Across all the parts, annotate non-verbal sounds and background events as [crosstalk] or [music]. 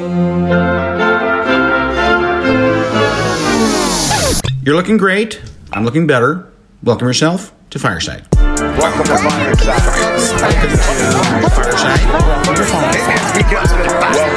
You're looking great. I'm looking better. Welcome yourself to Fireside. Welcome to Fireside. Welcome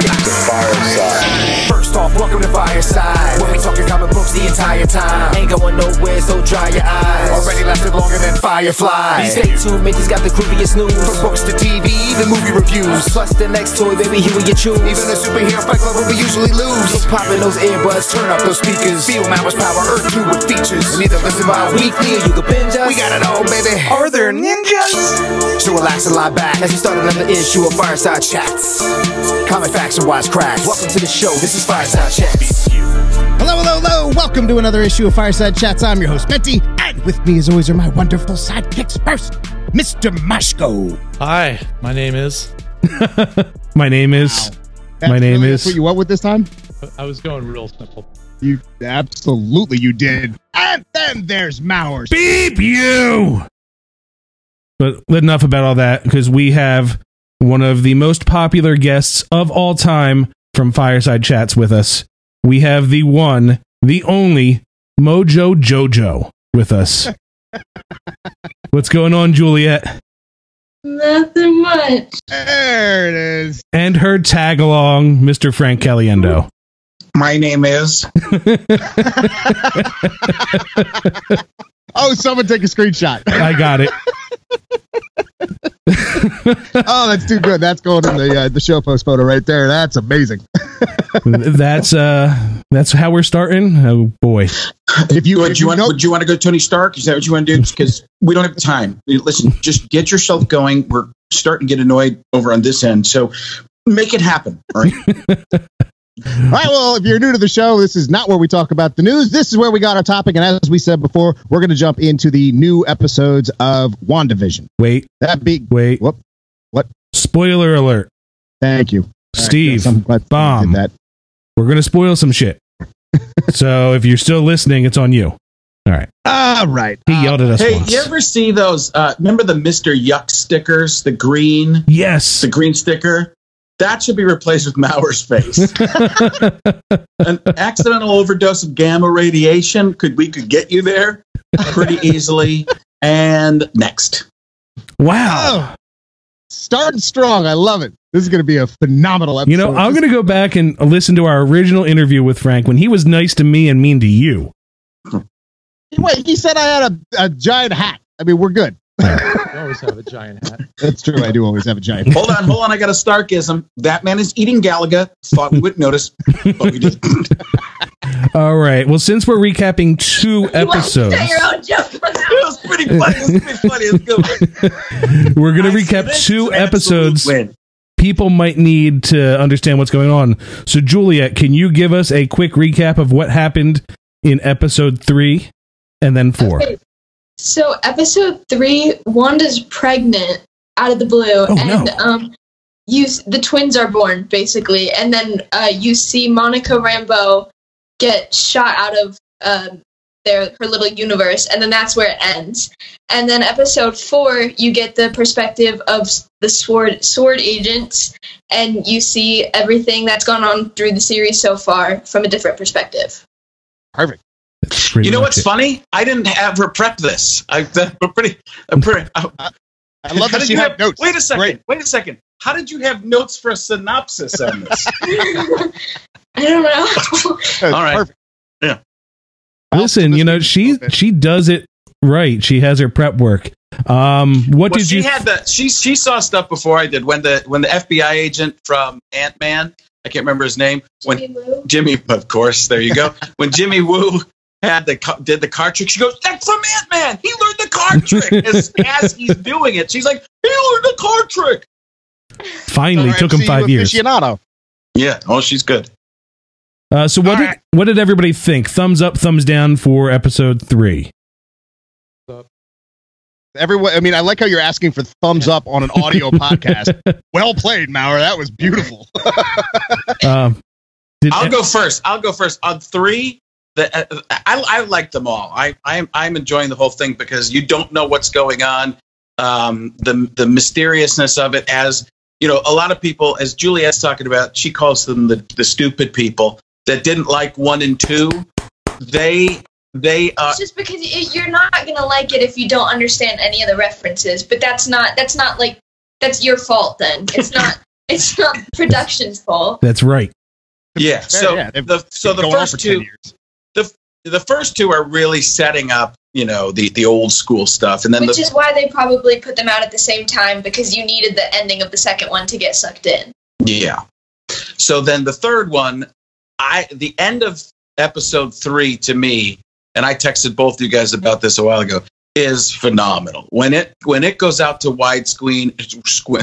to Fireside. First off, welcome to Fireside. When we talking comic books the entire time. Ain't going nowhere, so dry your eyes. Already lasted longer than Firefly. Stay tuned, Mitch's got the grooviest news. From books to TV, the movie reviews. Plus the next toy, baby, here we you choose. Even a superhero fight club we usually lose. So pop in those earbuds, turn up those speakers. Feel Mama's power, Earth 2 with features. And either listen by weekly or you can binge us. We got it all, baby. Are there ninjas? So relax and lie back as we start another issue of Fireside Chats. Comic facts and wise cracks. Welcome to the show. This is Fireside Chats. Hello, hello, hello. Welcome to another issue of Fireside Chats. I'm your host, Menti, and with me, as always, are my wonderful sidekicks. First, Mr. Mashko. Hi, my name is. [laughs] My name is. That's My name really- is- what you went with this time? I was going real simple. You absolutely you did. And then there's Mowers. Beep you! But enough about all that because we have one of the most popular guests of all time from Fireside Chats with us. We have the one, the only Mojo Jojo with us. [laughs] What's going on, Juliet? Nothing much. There it is. And her tag along, Mr. Frank Caliendo. My name is. [laughs] Oh, someone take a screenshot. I got it. [laughs] [laughs] oh, that's too good. That's going in the uh, the show post photo right there. That's amazing. [laughs] That's uh that's how we're starting. Oh boy. If you, Would if you want? know- Would you want to go Tony Stark? Is that what you want to do? Because we don't have time. Listen, just get yourself going. We're starting to get annoyed over on this end, so make it happen. All right. [laughs] All right, well, if you're new to the show, this is not where we talk about the news. This is where we got our topic. And as we said before, we're going to jump into the new episodes of WandaVision. Wait, That big. wait. Whoop. What? Spoiler alert. Thank you. All right, Steve, yes, I'm glad you bomb. that. We're gonna spoil some shit. [laughs] so if you're still listening, it's on you. All right. All right. He yelled at us Hey, once. you ever see those? Uh, remember the Mister Yuck stickers? The green, yes. the green sticker. That should be replaced with Maurer's face. [laughs] An accidental overdose of gamma radiation. Could we could get you there pretty easily? And next. wow. Oh, starting strong. I love it. This is going to be a phenomenal episode. You know, I'm gonna go back and listen to our original interview with Frank when he was nice to me and mean to you. Wait, he said I had a, a giant hat. I mean, we're good. [laughs] You always have a giant hat. That's true. I do always have a giant hat. Hold on, hold on. I got a Starkism. That man is eating Galaga. Thought we wouldn't notice, but we did. [laughs] All right. Well, since we're recapping two episodes, Say your own joke It was pretty funny. It was pretty funny. It good. [laughs] we're gonna I recap two is an absolute episodes. People might need to understand what's going on. So, Juliet, can you give us a quick recap of what happened in episode three and then four? Okay. So episode three, Wanda's pregnant out of the blue, Oh, and no. um, you the twins are born basically, and then uh, you see Monica Rambeau get shot out of uh, their her little universe, and then that's where it ends. And then episode four, you get the perspective of the sword sword agents, and you see everything that's gone on through the series so far from a different perspective. Perfect. That's pretty You know what's it. funny? I didn't have her prep this. I, [laughs] that, we're pretty. I'm pretty. [laughs] I, I love how that you you have notes. Wait a second. Great. Wait a second. How did you have notes for a synopsis on this? [laughs] I don't know. All right. Perfect. Yeah. Listen, you know she she does it right. She has her prep work. Um, what well, did she you? had the she she saw stuff before I did when the when the FBI agent from Ant Man I can't remember his name when Jimmy of course there you go when Jimmy Woo had the did the card trick she goes that's from Ant Man he learned the card trick as, [laughs] as he's doing it she's like he learned the card trick finally Our took him five years. aficionado. yeah oh she's good Uh, so what All did right. what did everybody think? Thumbs up, thumbs down for episode three. Everyone, I mean, I like how you're asking for thumbs up on an audio [laughs] podcast. Well played, Maurer. That was beautiful. [laughs] Um, did, I'll go first. I'll go first on three. The, uh, I, I like them all. I, I'm I'm enjoying the whole thing because you don't know what's going on. Um, the the mysteriousness of it as you know, a lot of people, as Juliet's talking about, she calls them the, the stupid people that didn't like one and two. They they uh, It's just because it, you're not gonna like it if you don't understand any of the references. But that's not that's not like that's your fault. Then it's [laughs] not it's not production's fault. That's right. yeah. So yeah, they've the so the first two years. The first two are really setting up you know the the old school stuff, and then Which the is why they probably put them out at the same time because you needed the ending of the second one to get sucked in. Yeah. So then the third one, I the end of episode three to me, and I texted both of you guys about this a while ago, is phenomenal. When it when it goes out to widescreen,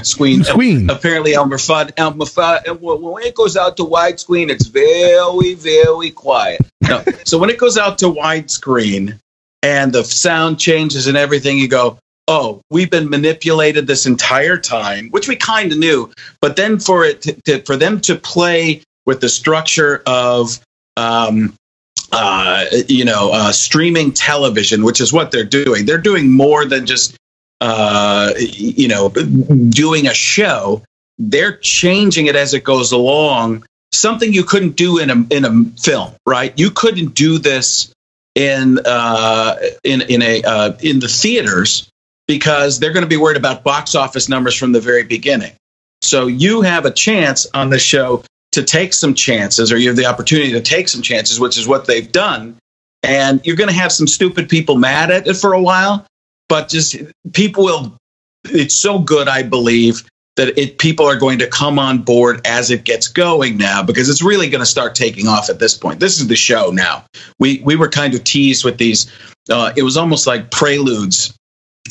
screen, Queen. apparently Elmer Fudd, Elmer Fudd, when it goes out to widescreen, it's very very quiet. No. [laughs] so when it goes out to widescreen and the sound changes and everything, you go. Oh, we've been manipulated this entire time, which we kind of knew but then for it to, to, for them to play with the structure of um, uh, you know uh, streaming television which is what they're doing. They're doing more than just uh, you know doing a show. They're changing it as it goes along. Something you couldn't do in a in a film right? You couldn't do this in uh, in in a uh, in the theaters because they're going to be worried about box office numbers from the very beginning. So you have a chance on the show to take some chances, or you have the opportunity to take some chances, which is what they've done. And you're going to have some stupid people mad at it for a while, but just people will. It's so good, I believe, that it people are going to come on board as it gets going now because it's really going to start taking off at this point. This is the show now. We we were kind of teased with these. Uh, it was almost like preludes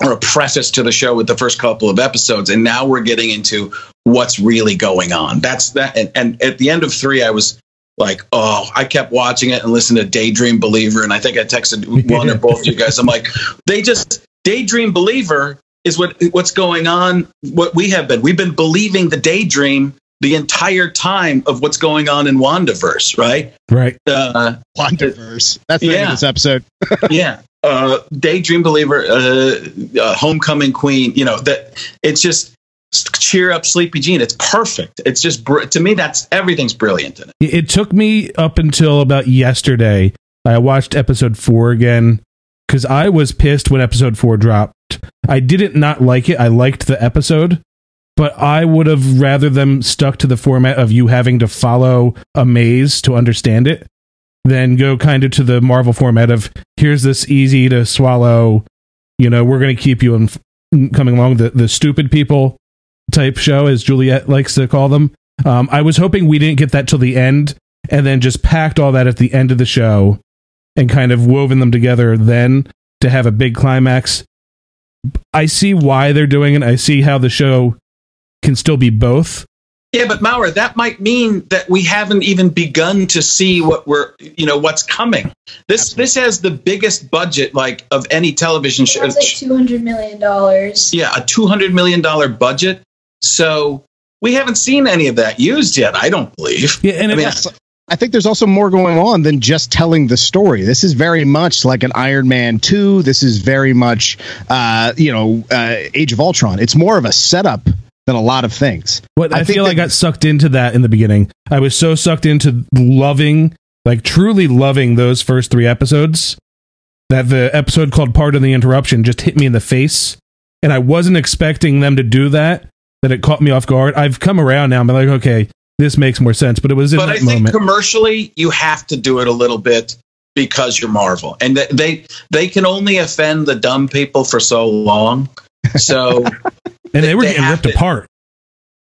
or a preface to the show with the first couple of episodes, and now we're getting into what's really going on. That's that. And, and at the end of three, I was like, oh, I kept watching it and listening to Daydream Believer, and I think I texted [laughs] one or both of you guys. I'm like, they just Daydream Believer is what what's going on. What we have been, we've been believing the daydream the entire time of what's going on in Wandaverse, right? Right. Uh, Wandaverse. That's the name Yeah. of this episode. [laughs] yeah uh daydream believer uh, uh homecoming queen you know that it's just cheer up sleepy jean it's perfect it's just br- to me that's everything's brilliant in it It it took me up until about yesterday. I watched episode four again because I was pissed when episode four dropped. I didn't not like it. I liked the episode, but I would have rather them stuck to the format of you having to follow a maze to understand it than go kind of to the Marvel format of here's this easy to swallow. You know, we're going to keep you in, coming along the the stupid people type show, as Juliet likes to call them. Um, I was hoping we didn't get that till the end and then just packed all that at the end of the show and kind of woven them together then to have a big climax. I see why they're doing it. I see how the show can still be both. yeah but Maurer, that might mean that we haven't even begun to see what we're you know what's coming this this has the biggest budget like of any television show It's like two hundred million dollars. yeah a 200 million dollar budget so we haven't seen any of that used yet i don't believe Yeah, and I it, mean, I think there's also more going on than just telling the story. This is very much like an Iron Man 2. This is very much, uh, you know, uh, Age of Ultron. It's more of a setup than a lot of things. What I, I think feel I got sucked into that in the beginning. I was so sucked into loving, like truly loving those first three episodes that the episode called Part of the Interruption just hit me in the face. And I wasn't expecting them to do that, that it caught me off guard. I've come around now. I'm like, okay, this makes more sense. But it was in but I that think moment. commercially you have to do it a little bit because you're Marvel, and they they can only offend the dumb people for so long. So [laughs] and they were they getting ripped to- apart.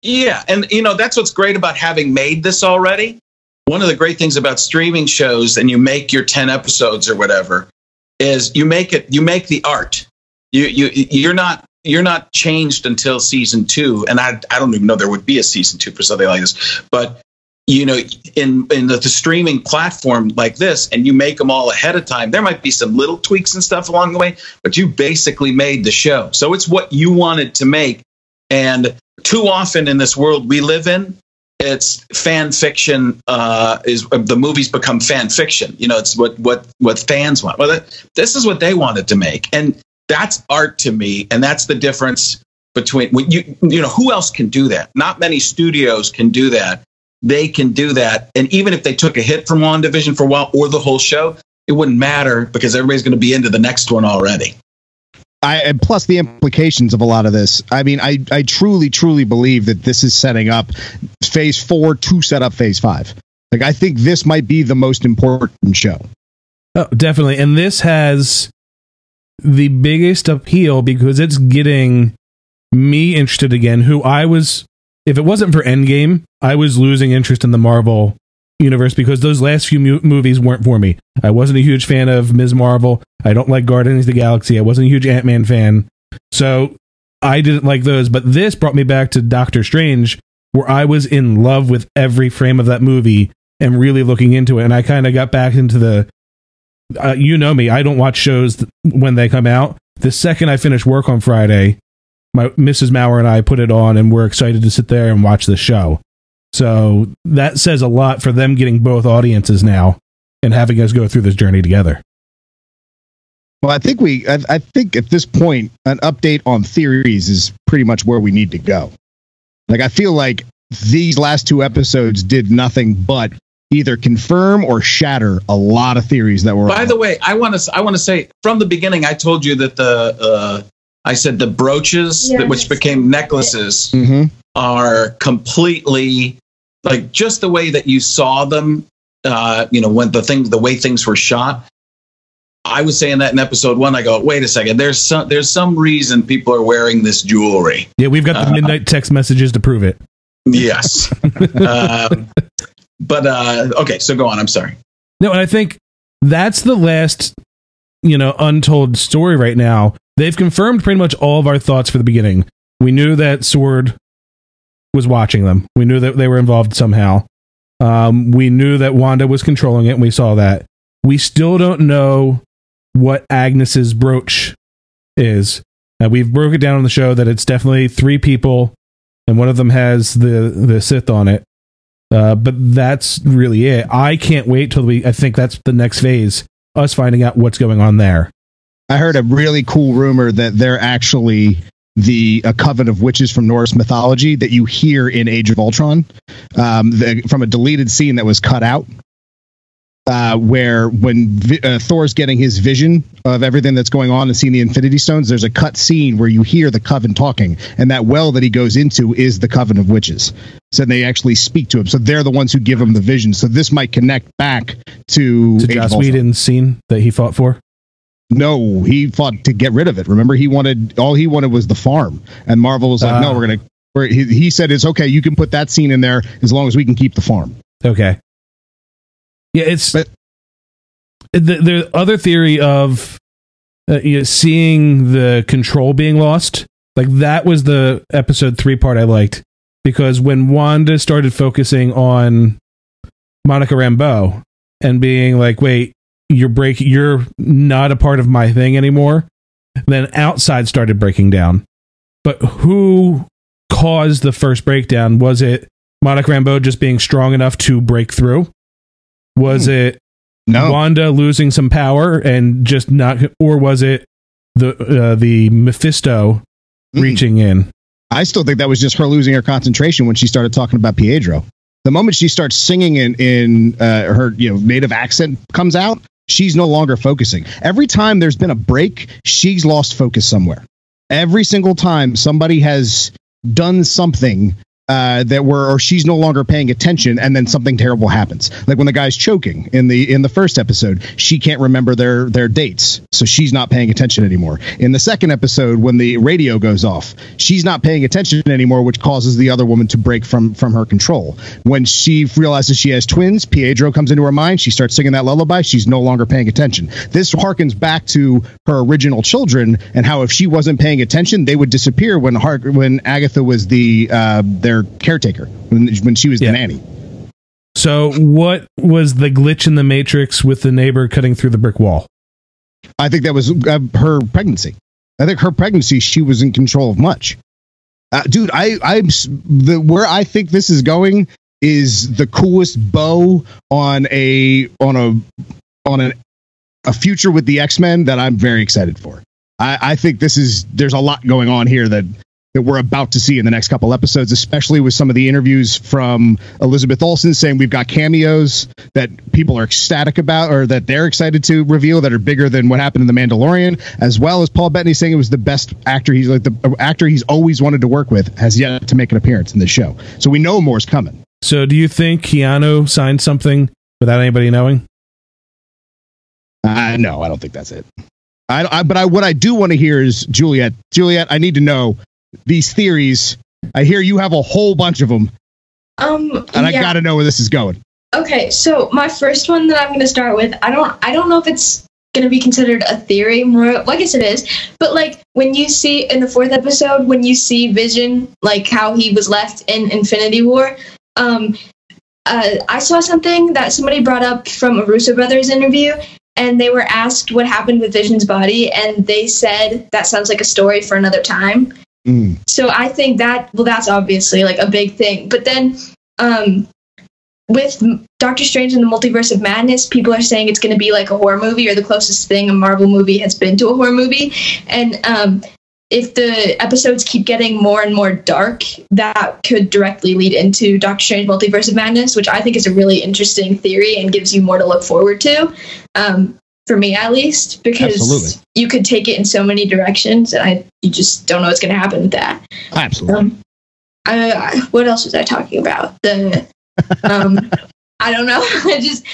yeah, and you know that's what's great about having made this already. One of the great things about streaming shows, and you make your ten episodes or whatever, is you make it you make the art. You you you're not you're not changed until season two, and I I don't even know there would be a season two for something like this, but you know in in the, the streaming platform like this and you make them all ahead of time there might be some little tweaks and stuff along the way but you basically made the show. So it's what you wanted to make. And too often in this world we live in it's fan fiction uh, is the movies become fan fiction. You know it's what what what fans want. Well that, this is what they wanted to make. And that's art to me and that's the difference between when you you know who else can do that? Not many studios can do that. They can do that, and even if they took a hit from WandaVision for a while or the whole show, it wouldn't matter because everybody's going to be into the next one already. I, and plus the implications of a lot of this. I mean, I, I truly, truly believe that this is setting up phase four to set up phase five. Like, I think this might be the most important show. Oh, definitely. And this has the biggest appeal because it's getting me interested again, who I was, if it wasn't for Endgame, I was losing interest in the Marvel universe because those last few mu- movies weren't for me. I wasn't a huge fan of Ms. Marvel. I don't like Guardians of the Galaxy. I wasn't a huge Ant Man fan. So I didn't like those. But this brought me back to Doctor Strange, where I was in love with every frame of that movie and really looking into it. And I kind of got back into the, uh, you know me, I don't watch shows th- when they come out. The second I finish work on Friday, my Mrs. Maurer and I put it on, and we're excited to sit there and watch the show. So that says a lot for them getting both audiences now and having us go through this journey together. Well, I think we, I, I think at this point, an update on theories is pretty much where we need to go. Like, I feel like these last two episodes did nothing but either confirm or shatter a lot of theories that were. By the way, I want to I want to say from the beginning, I told you that the uh, I said the brooches that, which became necklaces Mhm. are completely like just the way that you saw them. Uh, you know when the thing the way things were shot. I was saying that in episode one. I go, wait a second. There's some there's some reason people are wearing this jewelry. Yeah, we've got the Uh, midnight text messages to prove it. Yes. [laughs] um, but uh, okay, so go on. I'm sorry. No, and I think that's the last, you know, untold story right now. They've confirmed pretty much all of our thoughts for the beginning. We knew that Sword was watching them. We knew that they were involved somehow. Um, we knew that Wanda was controlling it, and we saw that. We still don't know what Agnes's brooch is. Uh, we've broke it down on the show that it's definitely three people, and one of them has the the Sith on it. Uh, but that's really it. I can't wait till we. I think that's the next phase. Us finding out what's going on there. I heard a really cool rumor that they're actually the a coven of witches from Norse mythology that you hear in Age of Ultron, um, the, from a deleted scene that was cut out. Uh, where when uh, Thor's getting his vision of everything that's going on and seeing the Infinity Stones, there's a cut scene where you hear the coven talking, and that well that he goes into is the coven of witches. So they actually speak to him. So they're the ones who give him the vision. So this might connect back to, To Joss Whedon's scene that he fought for. No, he fought to get rid of it. Remember, he wanted all he wanted was the farm, and Marvel was like, Ah. "No, we're gonna." We're, he, he said, "It's okay. You can put that scene in there as long as we can keep the farm." Okay. Yeah, it's But- the the other theory of uh, you know, seeing the control being lost. Like that was the episode three part I liked because when Wanda started focusing on Monica Rambeau and being like, "Wait, you're break, you're not a part of my thing anymore," then outside started breaking down. But who caused the first breakdown? Was it Monica Rambeau just being strong enough to break through? Was it No, Wanda losing some power and just not, or was it the uh, the Mephisto Mm. reaching in? I still think that was just her losing her concentration when she started talking about Pietro. The moment she starts singing in in uh, her you know native accent comes out, she's no longer focusing. Every time there's been a break, she's lost focus somewhere. Every single time somebody has done something uh, that were or she's no longer paying attention and then something terrible happens. Like when the guy's choking in the in the first episode she can't remember their their dates so she's not paying attention anymore. In the second episode when the radio goes off she's not paying attention anymore which causes the other woman to break from from her control. When she realizes she has twins pietro comes into her mind she starts singing that lullaby she's no longer paying attention. This harkens back to her original children and how if she wasn't paying attention they would disappear when Har- when agatha was the uh, their caretaker when, when she was Yeah. the nanny So, what was the glitch in the Matrix with the neighbor cutting through the brick wall? I think that was uh, her pregnancy. I think her pregnancy, she was in control of much. Uh, dude, I, I'm the where I think this is going is the coolest bow on a on a on a a future with the X Men that I'm very excited for. I, I think this is there's a lot going on here that that we're about to see in the next couple episodes, especially with some of the interviews from Elizabeth Olsen saying we've got cameos that people are ecstatic about or that they're excited to reveal that are bigger than what happened in The Mandalorian, as well as Paul Bettany saying it was the best actor he's like the actor he's always wanted to work with has yet to make an appearance in the show. So we know more's coming. So, do you think Keanu signed something without anybody knowing? Uh, no, I don't think that's it. I, I but I what I do want to hear is Juliet. Juliet, I need to know these theories. I hear you have a whole bunch of them, Um, and I got to know where this is going. Okay, so my first one that I'm going to start with, I don't I don't know if it's going to be considered a theory more well, I guess it is. But like when you see in the fourth episode when you see Vision like how he was left in Infinity War, um uh, I saw something that somebody brought up from a Russo brothers interview and they were asked what happened with Vision's body and they said that sounds like a story for another time. Mm. So I think that well, that's obviously like a big thing. But then, um, with Doctor Strange and the Multiverse of Madness, people are saying it's going to be like a horror movie or the closest thing a Marvel movie has been to a horror movie. And um, if the episodes keep getting more and more dark, that could directly lead into Doctor Strange Multiverse of Madness, which I think is a really interesting theory and gives you more to look forward to. Um, for me, at least, because Absolutely. you could take it in so many directions, and I you just don't know what's going to happen with that. Absolutely. Um, I, I, what else was I talking about? The [laughs] um, I don't know. [laughs] I just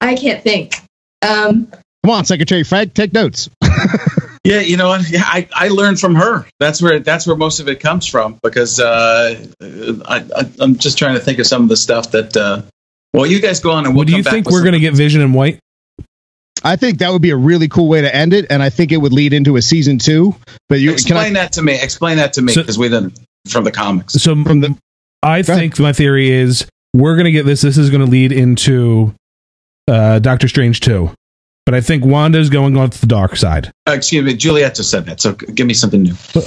I can't think. Um, Come on, Secretary Frank, take notes. [laughs] Yeah, you know what? Yeah, I, I learned from her. That's where that's where most of it comes from because uh, I, I I'm just trying to think of some of the stuff that. Uh, well, you guys go on and we'll Well, do you back think we're going to get Vision in white? I think that would be a really cool way to end it, and I think it would lead into a season two. But you can explain I, that to me? Explain that to me So- because we didn't from the comics. So, from the I Go ahead. think my theory is we're going to get this. This is going to lead into uh, Doctor Strange 2. But I think Wanda's going on to the dark side. Uh, excuse me, Juliet just said that. So give me something new. [laughs]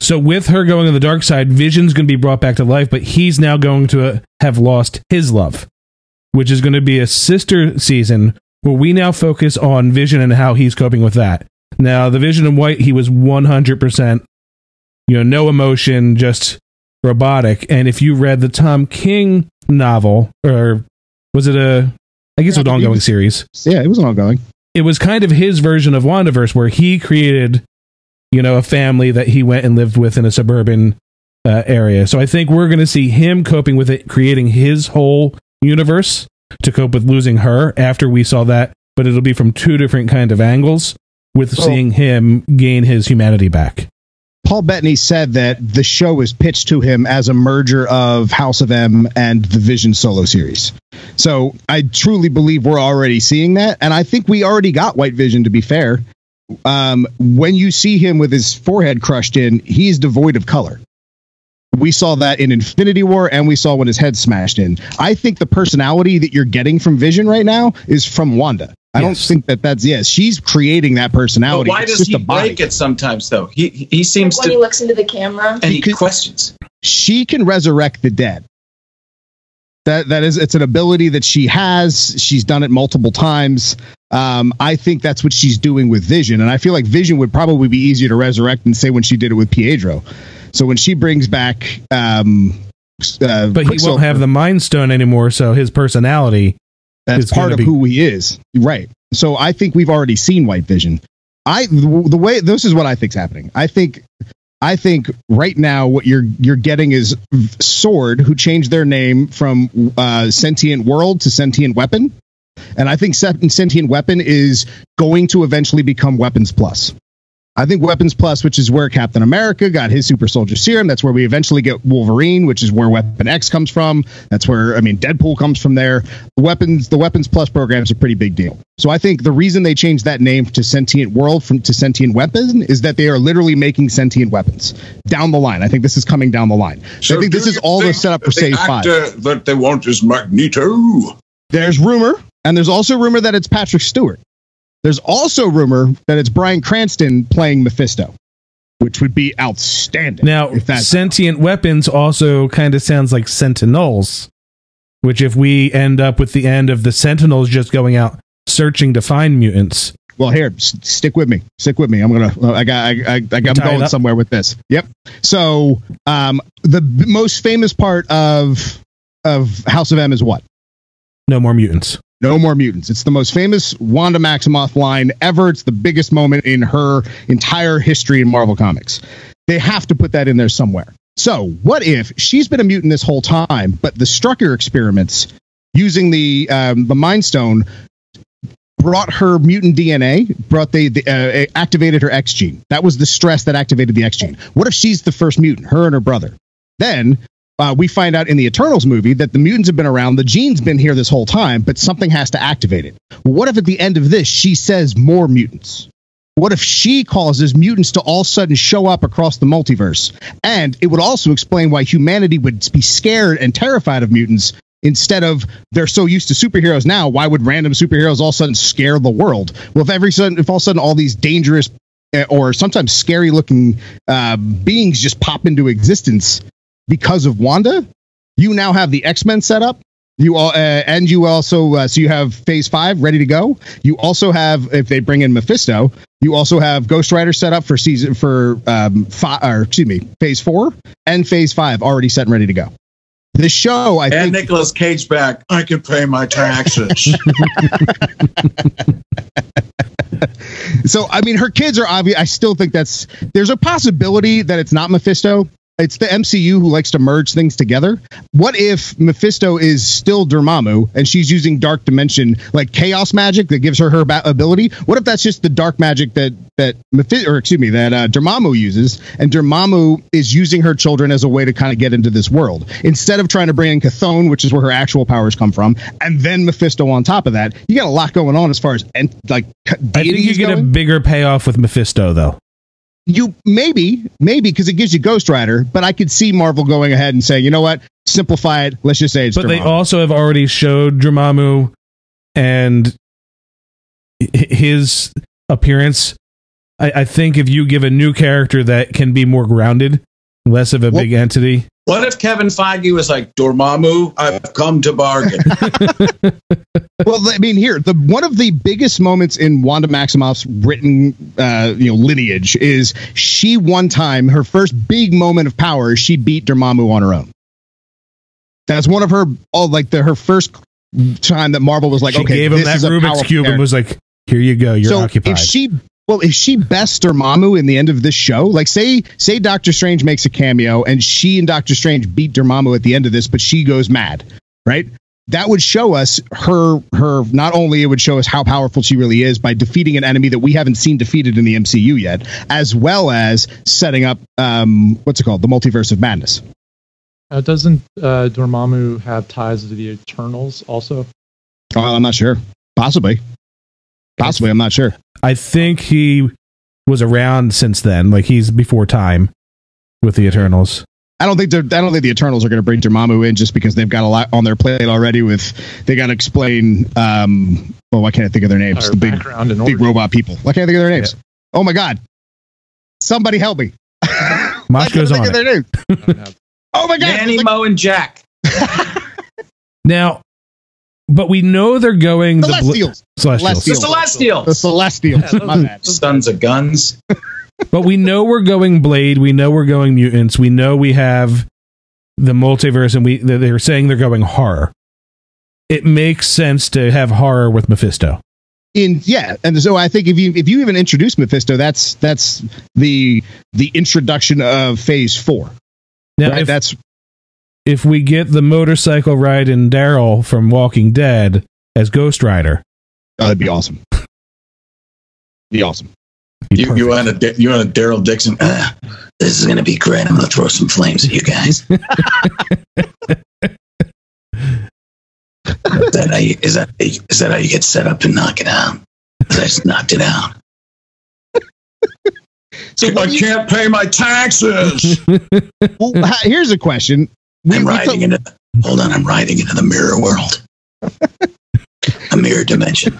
So with her going on the dark side, Vision's going to be brought back to life, but he's now going to uh, have lost his love, which is going to be a sister season where we now focus on Vision and how he's coping with that. Now, the Vision in White, he was 100%, you know, no emotion, just robotic. And if you read the Tom King novel, or was it a, I guess it was an ongoing he- series yeah, it was an ongoing. it was kind of his version of Wandaverse, where he created, you know, a family that he went and lived with in a suburban uh, area. So I think we're going to see him coping with it, creating his whole universe to cope with losing her after we saw that. But it'll be from two different kind of angles, with seeing him gain his humanity back. Paul Bettany said that the show was pitched to him as a merger of House of M and the Vision solo series. So I truly believe we're already seeing that, and I think we already got White Vision. To be fair, um, when you see him with his forehead crushed in, he's devoid of color. We saw that in Infinity War, and we saw when his head smashed in. I think the personality that you're getting from Vision right now is from Wanda. I don't think that that's yes. She's creating that But personality. why It's does just he a break it sometimes though? He he seems when he looks into the camera. and he questions. she can resurrect the dead. That that is it's an ability that she has. She's done it multiple times. Um, I think that's what she's doing with Vision, and I feel like Vision would probably be easier to resurrect than say when she did it with Pietro. So when she brings back, um, uh, But he won't have the Mind Stone anymore, so his personality. that's is part of be- who he is, right? So I think we've already seen White Vision. I the, the way this is what I think's happening. I think I think right now what you're you're getting is Sword, who changed their name from uh, Sentient World to Sentient Weapon, and I think Sentient Weapon is going to eventually become Weapons Plus. I think Weapons Plus, which is where Captain America got his super soldier serum, that's where we eventually get Wolverine, which is where Weapon X comes from. That's where I mean Deadpool comes from there. The weapons, the Weapons Plus program is a pretty big deal. So I think the reason they changed that name to Sentient World from to Sentient Weapon is that they are literally making sentient weapons down the line. I think this is coming down the line. So I think this is all the setup for Phase Five. that they want is Magneto. There's rumor, and there's also rumor that it's Patrick Stewart. There's also rumor that it's Bryan Cranston playing Mephisto, which would be outstanding. Now, sentient weapons also kind of sounds like sentinels, which if we end up with the end of the sentinels just going out searching to find mutants, Well, here, s- stick with me. Stick with me. I'm gonna. uh, I got. I, I, I, I'm going somewhere with this. Yep. So, um, the b- most famous part of of House of M is what? No more mutants. No more mutants. It's the most famous Wanda Maximoff line ever. It's the biggest moment in her entire history in Marvel Comics. They have to put that in there somewhere. So, what if she's been a mutant this whole time, but the Strucker experiments using the um, the Mind Stone brought her mutant DNA, brought the, uh, activated her X gene. That was the stress that activated the X gene. What if she's the first mutant, her and her brother? Then uh, we find out in the Eternals movie that the mutants have been around, the gene's been here this whole time, but something has to activate it. What if at the end of this she says more mutants? What if she causes mutants to all of a sudden show up across the multiverse? And it would also explain why humanity would be scared and terrified of mutants instead of they're so used to superheroes now. Why would random superheroes all of a sudden scare the world? Well, if every sudden, if all of a sudden all these dangerous uh, or sometimes scary looking uh, beings just pop into existence because of Wanda, you now have the X Men set up. You all, uh, and you also, uh, so you have Phase Five ready to go. You also have, if they bring in Mephisto, you also have Ghost Rider set up for season for um, five, or excuse me, Phase Four and Phase Five already set and ready to go. The show, I And think, Nicolas Cage back. I can pay my taxes. [laughs] So I mean, her kids are obvious. I still think that's there's a possibility that it's not Mephisto. It's the MCU who likes to merge things together. What if Mephisto is still Dormammu and she's using dark dimension like chaos magic that gives her her ba- ability? What if that's just the dark magic that that Mephi- or excuse me that uh, Dormammu uses, and Dormammu is using her children as a way to kind of get into this world instead of trying to bring in Chthon, which is where her actual powers come from, and then Mephisto on top of that. You got a lot going on as far as en- like I think you get a bigger payoff with Mephisto, though. You maybe maybe because it gives you Ghost Rider, but I could see Marvel going ahead and saying, you know what, simplify it. Let's just say it's. But they also have already showed Dormammu and his appearance. I, I think if you give a new character that can be more grounded, less of a Well- big entity, What if Kevin Feige was like, Dormammu, I've come to bargain? [laughs] well, I mean, here the one of the biggest moments in Wanda Maximoff's written, uh, you know, lineage is she one time her first big moment of power. is She beat Dormammu on her own. That's one of her, all like the her first time that Marvel was like, she okay, gave him this that is a Rubik's powerful cube and was like, "Here you go, you're so occupied." if she well if she best or Dormammu in the end of this show? Like say say Doctor Strange makes a cameo and she and Doctor Strange beat Dormammu at the end of this but she goes mad right? That would show us her her not only it would show us how powerful she really is by defeating an enemy that we haven't seen defeated in the MCU yet as well as setting up um what's it called? The multiverse of madness. Uh, doesn't uh, Dormammu have ties to the Eternals also? oh I'm not sure. Possibly. Possibly I'm not sure I think he was around since then, like he's before time with the Eternals. I don't think they're, I don't think the Eternals are going to bring Dormammu in just because they've got a lot on their plate already. With they got to explain. Um, well, why can't I think of their names? Or the big big origin? robot people. Why can't I think of their names? Oh my god! Somebody help me! [laughs] Why Mosh can't goes think on of their names? [laughs] I don't have- Oh my god! Nanny, Like, Mo, and Jack. Now, but we know they're going the bl- Celestials, Celestials. The Celestials. the Celestials. Celestials. Yeah, my bad. Sons of guns. [laughs] but we know we're going Blade. We know we're going mutants. We know we have the multiverse, and we they- they're saying they're going horror. It makes sense to have horror with Mephisto. in yeah and so i think if you if you even introduce mephisto that's that's the the introduction of phase four Now, right if, that's if we get the motorcycle ride in Daryl from Walking Dead as Ghost Rider, oh, that'd be awesome be awesome be You, you perfect. want a you want a Daryl Dixon? Ah, this is going to be great. I'm going to throw some flames at you guys. [laughs] is, that how you, is, that, is that how you get set up and knock it out? I just knocked it out. so I what do you- can't pay my taxes. [laughs] well, here's a question we, I'm we riding took- into. Hold on, I'm riding into the mirror world. [laughs] A mirror dimension.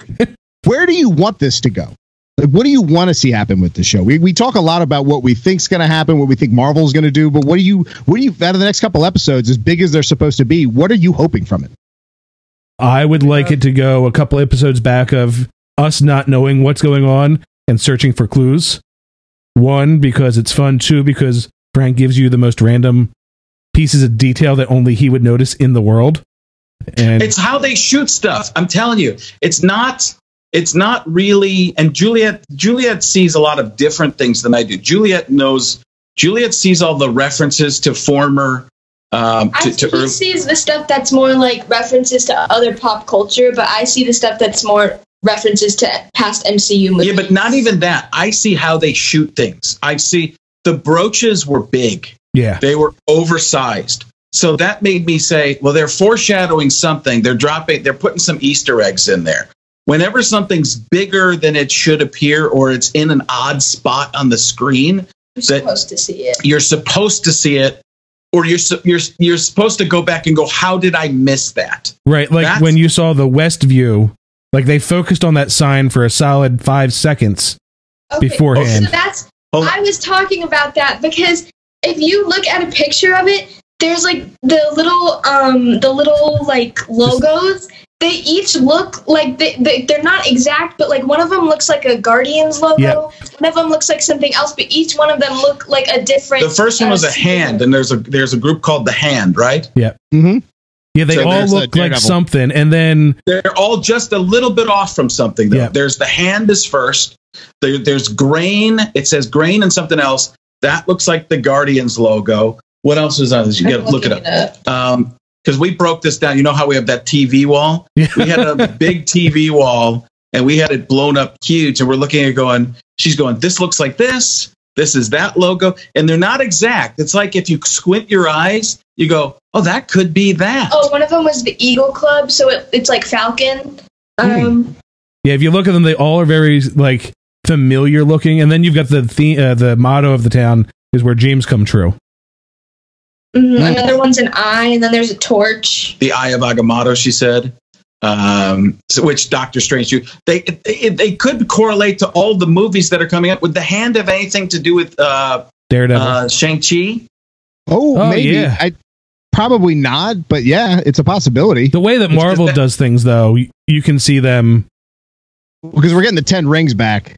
where do you want this to go? Like, what do you want to see happen with the show? We, we talk a lot about what we think's going to happen, what we think Marvel's going to do, but what do you what do you out of the next couple episodes, as big as they're supposed to be? What are you hoping from it? I would like it to go a couple episodes back of us not knowing what's going on and searching for clues. One, because it's fun. Two, because Frank gives you the most random pieces of detail that only he would notice in the world. And It's how they shoot stuff. I'm telling you, it's not. It's not really. And Juliet, Juliet sees a lot of different things than I do. Juliet knows. Juliet sees all the references to former. Um, I to, think to he early, sees the stuff that's more like references to other pop culture, but I see the stuff that's more references to past MCU movies. yeah, but not even that. I see how they shoot things. I see the brooches were big. Yeah, They were oversized. So that made me say, well, they're foreshadowing something. They're dropping, they're putting some Easter eggs in there. Whenever something's bigger than it should appear or it's in an odd spot on the screen, You're supposed to see it. you're supposed to see it or you're you're you're supposed to go back and go, how did I miss that? right. Like That's- when you saw the Westview, like they focused on that sign for a solid five seconds. Okay, Beforehand. So that's Hold- I was talking about that because if you look at a picture of it, there's like the little um the little like logos. They each look like they, they they're not exact, but like one of them looks like a Guardians logo. Yep. One of them looks like something else, but each one of them look like a different. The first one was a hand, and there's a there's a group called the Hand, right? Yeah. Mm-hmm. Yeah, they So all look like something, and then They're all just a little bit off from something. Though. Yeah. There's the hand is first. There, there's grain. It says grain and something else. That looks like the Guardians logo. What else is on this? You got to look it looking up. Um, because we broke this down. You know how we have that TV wall? [laughs] Yeah. We had a big TV wall and we had it blown up huge. And we're looking at it going, she's going, this looks like this. This is that logo. And they're not exact. It's like if you squint your eyes, you go, oh, that could be that. Oh, one of them was the Eagle Club, so it, it's like Falcon. Um, yeah, if you look at them, they all are very like familiar looking, and then you've got the the, uh, the motto of the town is where dreams come true. mhm, Another one's an eye, and then there's a torch. the Eye of Agamotto, she said. Um, so which Doctor Strange you They, they they could correlate to all the movies that are coming up. Would the hand have anything to do with uh, Daredevil. uh, Shang Chi? Oh, Oh, maybe. yeah. I probably not, but yeah, it's a possibility. the way that Marvel that- does things, though, you, you can see them. Because we're getting the ten rings back.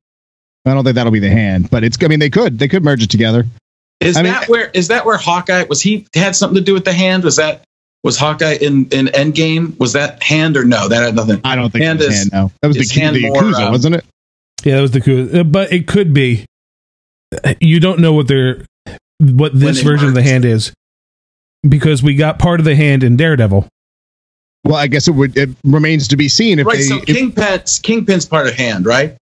I don't think that'll be the hand, but it's. I mean, they could. They could merge it together. Is I mean- that where is that where Hawkeye was? He had something to do with the hand. Was that was Hawkeye in in Endgame? Was that hand or no? That had nothing. I don't think Hand it was is- hand. No, that was the, is key, hand the more, Yakuza, um, wasn't it? Yeah, that was the cool. uh, But it could be. You don't know what they're what this they version of the hand is because we got part of the hand in Daredevil. Well, I guess it would. It remains to be seen if right. they. so if- Kingpin's Kingpin's part of hand, right?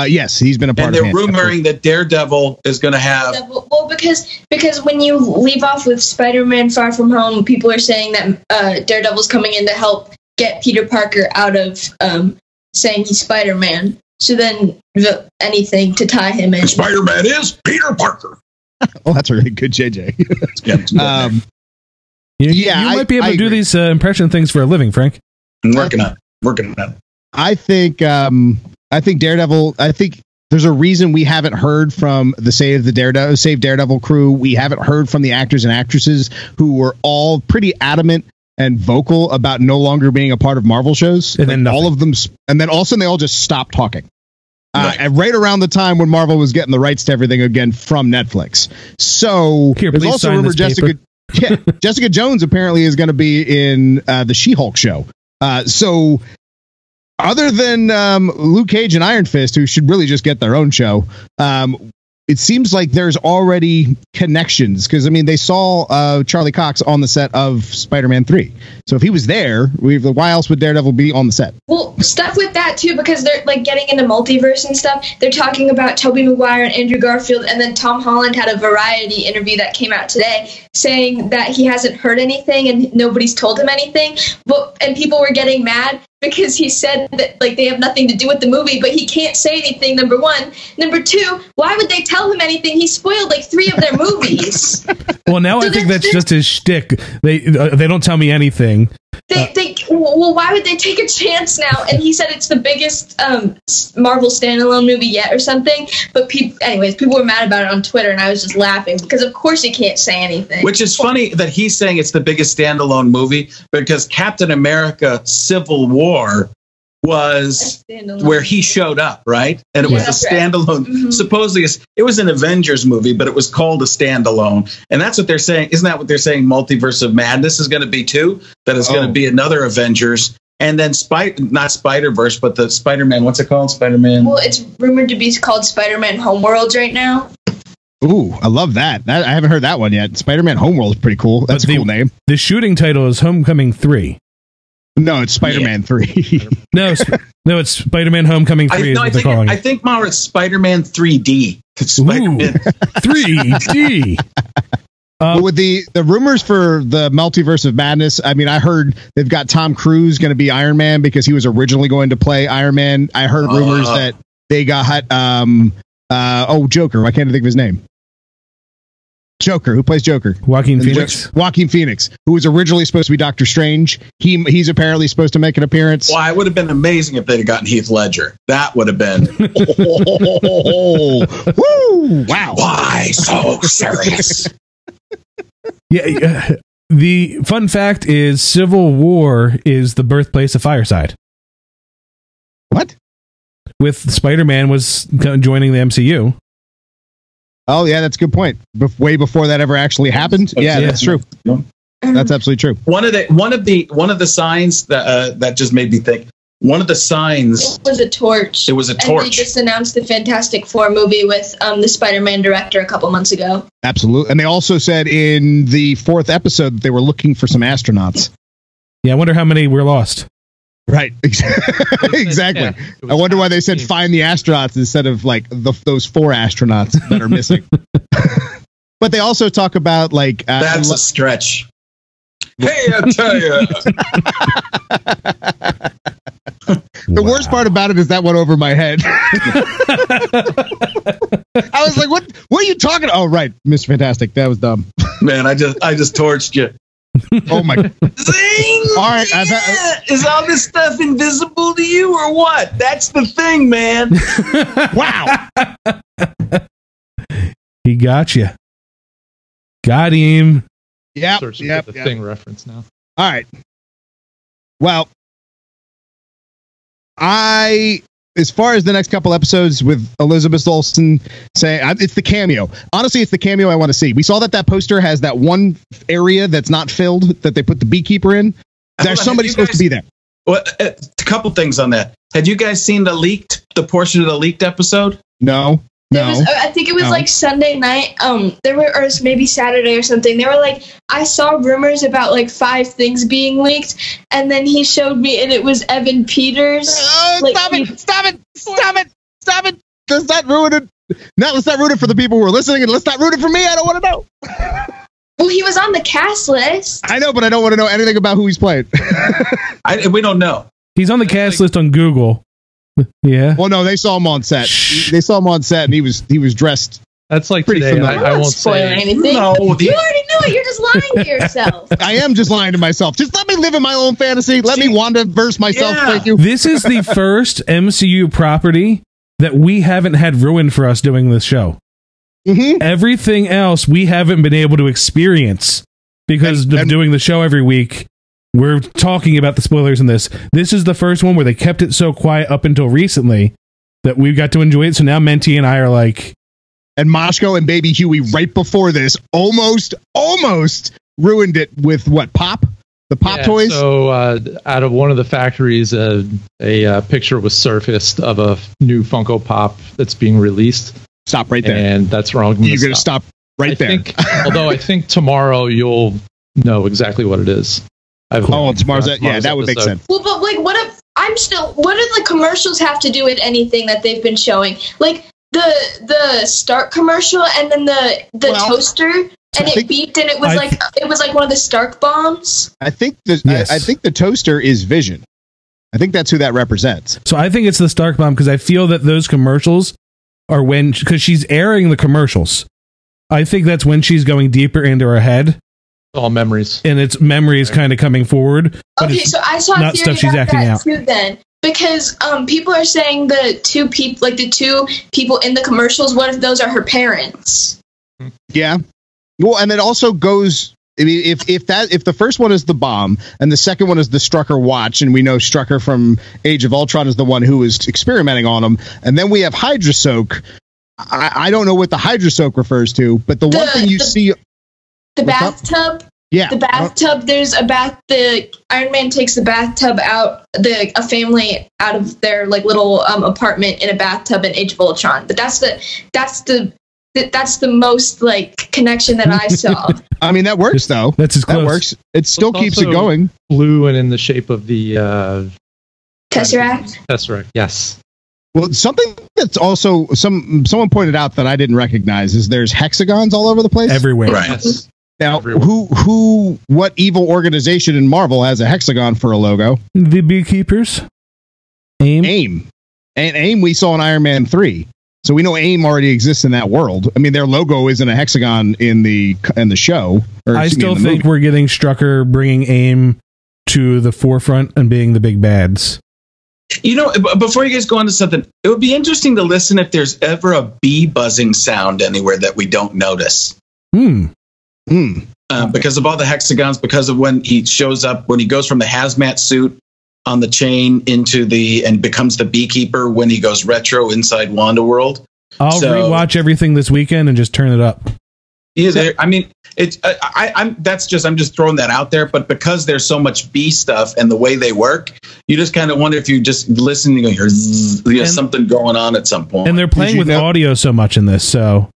Uh, yes, he's been a part And of they're hand. rumoring that Daredevil is going to have. Well, because because when you leave off with Spider-Man: Far From Home, people are saying that uh, Daredevil's coming in to help get Peter Parker out of um, saying he's Spider-Man. So then, the, anything to tie him in. Spider Man is Peter Parker. [laughs] Oh, that's a really good, JJ. [laughs] Yeah, um, You, Yeah, you I- might be able I to do these uh, impression things for a living, Frank. I'm working on working on it. I think. Um, I think Daredevil. I think there's a reason we haven't heard from the Save the Daredevil, Save Daredevil crew. We haven't heard from the actors and actresses who were all pretty adamant and vocal about no longer being a part of Marvel shows. And then all of them, and then all of a sudden they all just stopped talking. Uh, Right. right around the time when Marvel was getting the rights to everything again from Netflix. So Here, there's also rumor Jessica, yeah, [laughs] Jessica Jones apparently is going to be in uh, the She-Hulk show. Uh, so other than um, Luke Cage and Iron Fist, who should really just get their own show, um, it seems like there's already connections because I mean they saw uh, Charlie Cox on the set of Spider-Man Three. So if he was there, why else would Daredevil be on the set? Well, stuff with that too, because they're like getting into multiverse and stuff. They're talking about Tobey Maguire and Andrew Garfield, and then Tom Holland had a Variety interview that came out today saying that he hasn't heard anything and nobody's told him anything. But and people were getting mad because he said that like they have nothing to do with the movie, but he can't say anything. Number one, number two, why would they tell him anything? He spoiled like three of their movies. [laughs] Well, now So I think that's just his shtick. They uh, they don't tell me anything. They, they, well, why would they take a chance now? And he said it's the biggest um, Marvel standalone movie yet, or something. But people, anyways, people were mad about it on Twitter, and I was just laughing because, of course, he can't say anything. Which is funny that he's saying it's the biggest standalone movie because Captain America Civil War was where he showed up, right? And it Yeah, was a that's right. standalone. Mhm. Supposedly, it was an Avengers movie, but it was called a standalone. And that's what they're saying. Isn't that what they're saying? Multiverse of Madness is going to be too. That is going Oh. to be another Avengers. And then Spider, not Spider Verse, but the Spider Man. What's it called? Spider Man. Well, it's rumored to be called Spider-Man Homeworlds right now. Ooh, I love that. that. I haven't heard that one yet. Spider-Man Homeworld is pretty cool. That's But a the- cool name. The shooting title is Homecoming 3. No, it's Spider-Man Three. No, [laughs] no, it's Spider Man Homecoming 3 I, no, I they're think calling I think Mara, it's Spider Man 3D. It's Spider-Man. 3D. But with the the rumors for the multiverse of madness, I mean, I heard they've got Tom Cruise going to be Iron Man because he was originally going to play Iron Man. I heard rumors Uh. that they got um uh oh Joker. I can't think of his name. Joker, who plays Joker? Joaquin In Phoenix. Joker- Joaquin Phoenix, who was originally supposed to be Doctor Strange. He he's apparently supposed to make an appearance. Well, it would have been amazing if they'd have gotten Heath Ledger. That would have been. [laughs] Woo! Wow. Why so serious? [laughs] Yeah, yeah. The fun fact is Civil War is the birthplace of Fireside. What? With Spider Man was joining the MCU. Oh yeah, that's a good point. Bef- way before that ever actually happened. Yeah, Yeah. that's true. That's absolutely true. one of the one of the one of the signs that uh, that just made me think. One of the signs. It was a torch. It was a And they torch. just announced the Fantastic Four movie with um, the Spider-Man director a couple months ago. Absolutely. And they also said in the fourth episode that they were looking for some astronauts. Yeah, I wonder how many were lost. Right. [laughs] exactly. Yeah, I wonder why they said find the astronauts instead of like the, those four astronauts [laughs] that are missing. [laughs] but they also talk about like uh, That's a stretch. Hey, I tell you. the worst part about it is that went over my head. I was like, "What? What are you talking?" Oh, right, Mr. Fantastic. That was dumb. Man, I just I just torched you. [laughs] Oh my! [laughs] Zing! All right, I've had- Yeah. Uh, Is all this stuff invisible to you or what? That's the thing, man. [laughs] wow. He got you. Got him. Yeah. Searching Yep. for the yep. thing reference now. All right. Well, I, as far as the next couple episodes with Elizabeth Olsen saying, it's the cameo. Honestly, it's the cameo I want to see. We saw that that poster has that one area that's not filled that they put the beekeeper in. There's on, somebody supposed to be there. Well, uh, a couple things on that. Had you guys seen the leaked, the portion of the leaked episode? No, There no. was, uh, I think it was No. like Sunday night. Um, there were, or maybe Saturday or something. They were like, I saw rumors about like five things being leaked, and then he showed me, and it was Evan Peters. Oh, like, stop he- it! Stop it! Stop it! Stop it! Let's not ruin it. No, let's not ruin it for the people who are listening, and let's not ruin it for me. I don't want to know. [laughs] Well, he was on the cast list. I know, but I don't want to know anything about who he's playing. [laughs] I, we don't know. He's on the cast list on Google. Yeah. well, no, they saw him on set. They saw him on set, and he was he was dressed. That's like Pretty today. I, familiar. I I'm won't spoil say. anything. No, you the- already know it. You're just lying to yourself. [laughs] I am just lying to myself. Just let me live in my own fantasy. Let me Wanda verse myself. Yeah. Thank you. This is the [laughs] first MCU property that we haven't had ruined for us doing this show. hmm Everything else we haven't been able to experience because And- of and- doing the show every week. We're talking about the spoilers in this. This is the first one where they kept it so quiet up until recently that we got to enjoy it. So now Menti and I are like, And Moshko and Baby Huey right before this almost almost ruined it with what pop the pop Yeah, toys. So, uh, out of one of the factories, uh, a uh, picture was surfaced of a new Funko Pop that's being released, stop right there. and that's wrong. You're gonna stop right I there. Think, although I think tomorrow you'll know exactly what it is. I've oh, it's Mars. Yeah, tomorrow's that would make sense. Well, but like, what if I'm still? What do the commercials have to do with anything that they've been showing? Like the the Stark commercial, and then the the Well, toaster, and I it think- beeped, and it was I- like it was like one of the Stark bombs. I think the Yes. I, I think the toaster is Vision. I think that's who that represents. So I think it's the Stark Bomb because I feel that those commercials are when because she's airing the commercials. I think that's when she's going deeper into her head all memories. and it's memories kind of coming forward. But Okay, so I saw not stuff she's about acting that out. too. Then because um people are saying the two people like the two people in the commercials. What if those are her parents? Yeah. Well, and it also goes I mean, if if that if the first one is the bomb and the second one is the Strucker watch, and we know Strucker from Age of Ultron is the one who is experimenting on them, and then we have Hydra Soak. I, I don't know what the Hydra Soak refers to, but the, one thing you the- see, The What's up? bathtub. yeah, The bathtub. There's a bath. The Iron Man takes the bathtub out. The a family out of their like little um, apartment in a bathtub in Age of Ultron. But that's the that's the that's the most like connection that I saw. [laughs] I mean that works though. That's as That close. works. It still It's keeps it going. Blue and in the shape of the uh, Tesseract. Tesseract. Yes. Well, something that's also some someone pointed out that I didn't recognize is there's hexagons all over the place. Everywhere. Right. Yes. Now, everywhere. who who what evil organization in Marvel has a hexagon for a logo? The beekeepers. Aim. AIM. And AIM we saw in Iron Man 3. So we know AIM already exists in that world. I mean their logo isn't a hexagon in the in the show. or, I excuse me, still the think movie. we're getting Strucker bringing aim to the forefront and being the big bads. You know, b- before you guys go on to something, it would be interesting to listen if there's ever a bee buzzing sound anywhere that we don't notice. Hmm. Hmm. Uh, because of all the hexagons, because of when he shows up, when he goes from the hazmat suit on the chain into the and becomes the beekeeper when he goes retro inside Wanda World. I'll So- rewatch everything this weekend and just turn it up. Yeah, there, I mean, it's I, I, I'm that's just I'm just throwing that out there. But because there's so much bee stuff and the way they work, you just kind of wonder if you just listen, you hear you know, something going on at some point. And they're playing with know- audio so much in this, so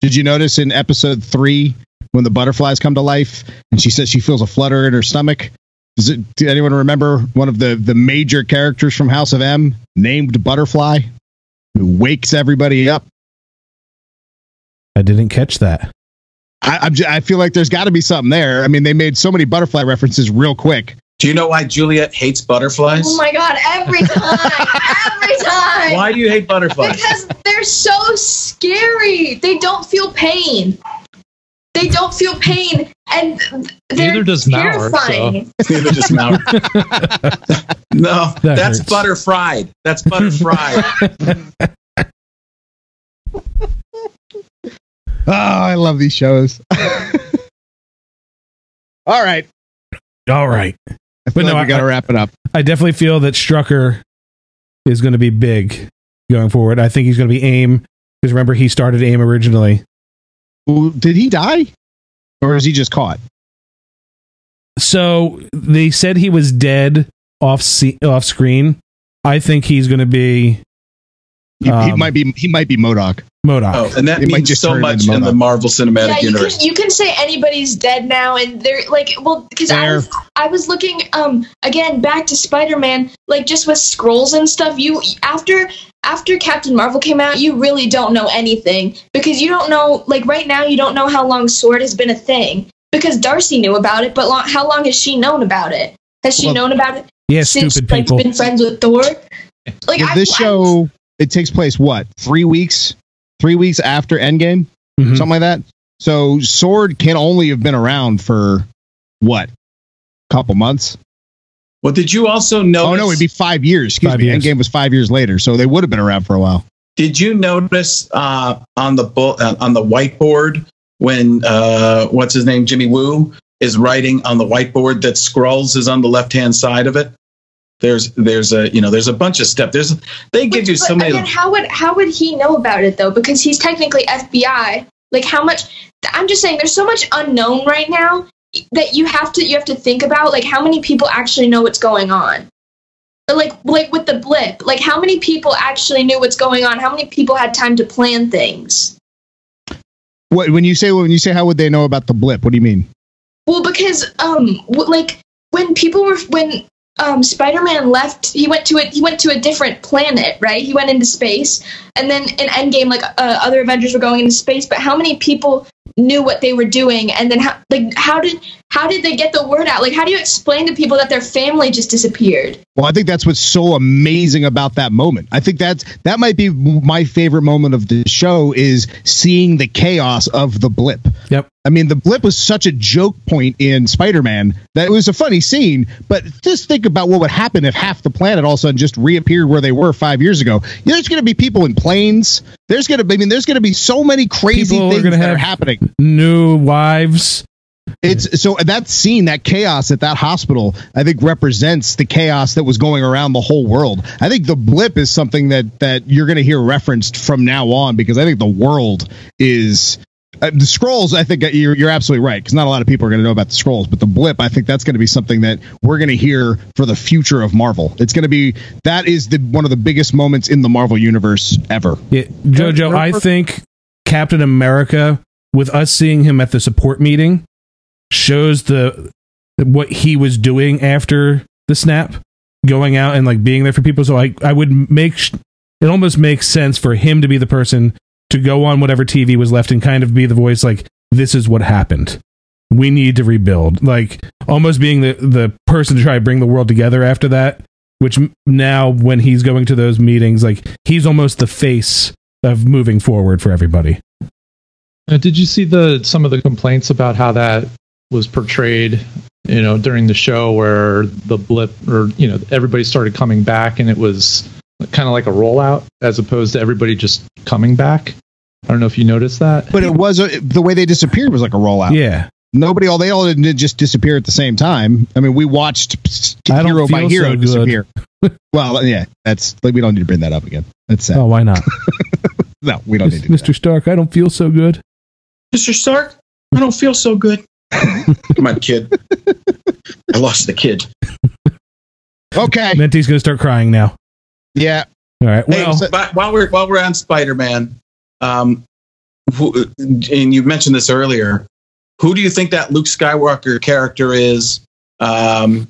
Did you notice in episode 3 when the butterflies come to life and she says she feels a flutter in her stomach? Does it, do anyone remember one of the, the major characters from House of M named Butterfly who wakes everybody up? I didn't catch that. I, I'm j- I feel like there's got to be something there. I mean, they made so many butterfly references real quick. Do you know why Juliet hates butterflies? Oh my god! Every time, every time. why do you hate butterflies? Because they're so scary. They don't feel pain. They don't feel pain, and they're Neither does Maurer, terrifying. [laughs] Neither does Maurer. [laughs] no, That that's hurts. butter fried. That's butter fried. [laughs] Oh, I love these shows. All right. All right. I But feel no, I- we got to wrap it up. I definitely feel that Strucker is going to be big going forward. I think he's going to be AIM because remember he started AIM originally. Did he die? Or is he just caught? So they said he was dead off se- off screen. I think he's going to be He, he Um, might be he might be MODOK. MODOK. Oh, and that It means so much in the Marvel Cinematic Yeah, you Universe. can you can say anybody's dead now, and they're like, well, because I was I was looking um again back to Spider Man, like just with Skrulls and stuff. You after after Captain Marvel came out, you really don't know anything because you don't know like right now you don't know how long Sword has been a thing because Darcy knew about it, but long, how long has she known about it? Has she Well, known about it yeah, since stupid like people. been friends with Thor? Like Well, I- this I- show it takes place what three weeks? Three weeks after Endgame, Mhm. something like that. So Sword can only have been around for what? Couple months. well, did you also notice? Oh no, it'd be five years. Excuse Five me. years. Endgame was five years later, so they would have been around for a while. Did you notice uh, on the bu- uh, on the whiteboard when uh, what's his name Jimmy Woo is writing on the whiteboard that Skrulls is on the left hand side of it? There's there's a you know there's a bunch of steps. There's they give you But so many. Again, how would how would he know about it though? Because he's technically FBI. Like how much? I'm just saying, there's so much unknown right now that you have to you have to think about. Like how many people actually know what's going on? But like like with the blip, like how many people actually knew what's going on? How many people had time to plan things? What when you say when you say how would they know about the blip? What do you mean? Well, because um, like when people were when um Spider-Man left, he went to a he went to a different planet, right? He went into space, and then in Endgame, like uh, other Avengers were going into space. But how many people knew what they were doing? And then how like how did how did they get the word out? Like how do you explain to people that their family just disappeared? Well, I think that's what's so amazing about that moment. I think that's that might be my favorite moment of the show is seeing the chaos of the blip. Yep. I mean, the blip was such a joke point in Spider-Man that it was a funny scene. But just think about what would happen if half the planet all of a sudden just reappeared where they were five years ago. Yeah, there's going to be people in planes. There's going to, be, I mean, there's going to be so many crazy People things gonna that are happening. New wives. It's so that scene, that chaos at that hospital, I think represents the chaos that was going around the whole world. I think the blip is something that that you're going to hear referenced from now on because I think the world is uh, the Skrulls. I think you're you're absolutely right because not a lot of people are going to know about the Skrulls, but the blip, I think that's going to be something that we're going to hear for the future of Marvel. It's going to be that is the one of the biggest moments in the Marvel universe ever. Yeah, Jojo, I think Captain America, with us seeing him at the support meeting, shows the what he was doing after the snap, going out and like being there for people. So I I would make it almost makes sense for him to be the person to go on whatever TV was left and kind of be the voice like this is what happened. We need to rebuild. Like almost being the the person to try to bring the world together after that. Which now when he's going to those meetings, like he's almost the face of moving forward for everybody. Uh, did you see the some of the complaints about how that was portrayed? You know, during the show where the blip, or you know, everybody started coming back, and it was kind of like a rollout as opposed to everybody just coming back. I don't know if you noticed that. But it was a, the way they disappeared was like a rollout. Yeah. Nobody, all they all didn't just disappear at the same time. I mean, we watched I hero by hero so disappear. [laughs] well, yeah, that's like we don't need to bring that up again. That's sad. Oh, why not? [laughs] no, we don't need to. do Mr. Stark, I don't feel so good. Mr. Stark, I don't feel so good. Come on, kid. I lost the kid. Okay. Menti's going to start crying now. Yeah. All right. Hey, Well, so- but while we're while we're on Spider Man, um, who, and you mentioned this earlier, who do you think that Luke Skywalker character is um,